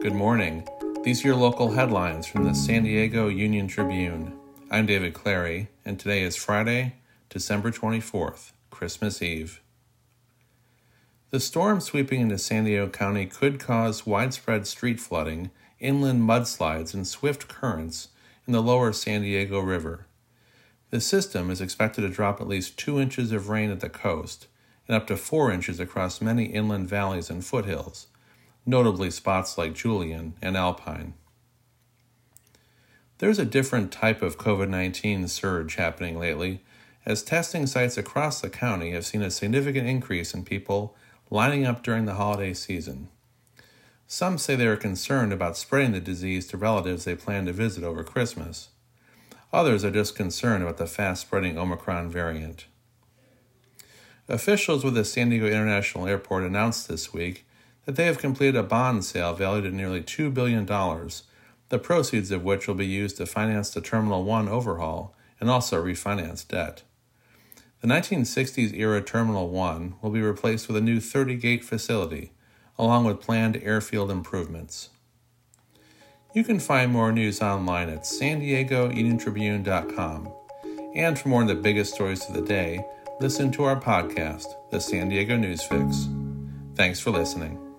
Good morning. These are your local headlines from the San Diego Union Tribune. I'm David Clary, and today is Friday, December 24th, Christmas Eve. The storm sweeping into San Diego County could cause widespread street flooding, inland mudslides, and swift currents in the lower San Diego River. The system is expected to drop at least two inches of rain at the coast and up to four inches across many inland valleys and foothills, notably spots like Julian and Alpine. There's a different type of COVID 19 surge happening lately, as testing sites across the county have seen a significant increase in people lining up during the holiday season. Some say they are concerned about spreading the disease to relatives they plan to visit over Christmas. Others are just concerned about the fast spreading Omicron variant. Officials with the San Diego International Airport announced this week that they have completed a bond sale valued at nearly $2 billion the proceeds of which will be used to finance the Terminal 1 overhaul and also refinance debt. The 1960s era Terminal 1 will be replaced with a new 30 gate facility, along with planned airfield improvements. You can find more news online at san diego. And for more of the biggest stories of the day, listen to our podcast, The San Diego News Fix. Thanks for listening.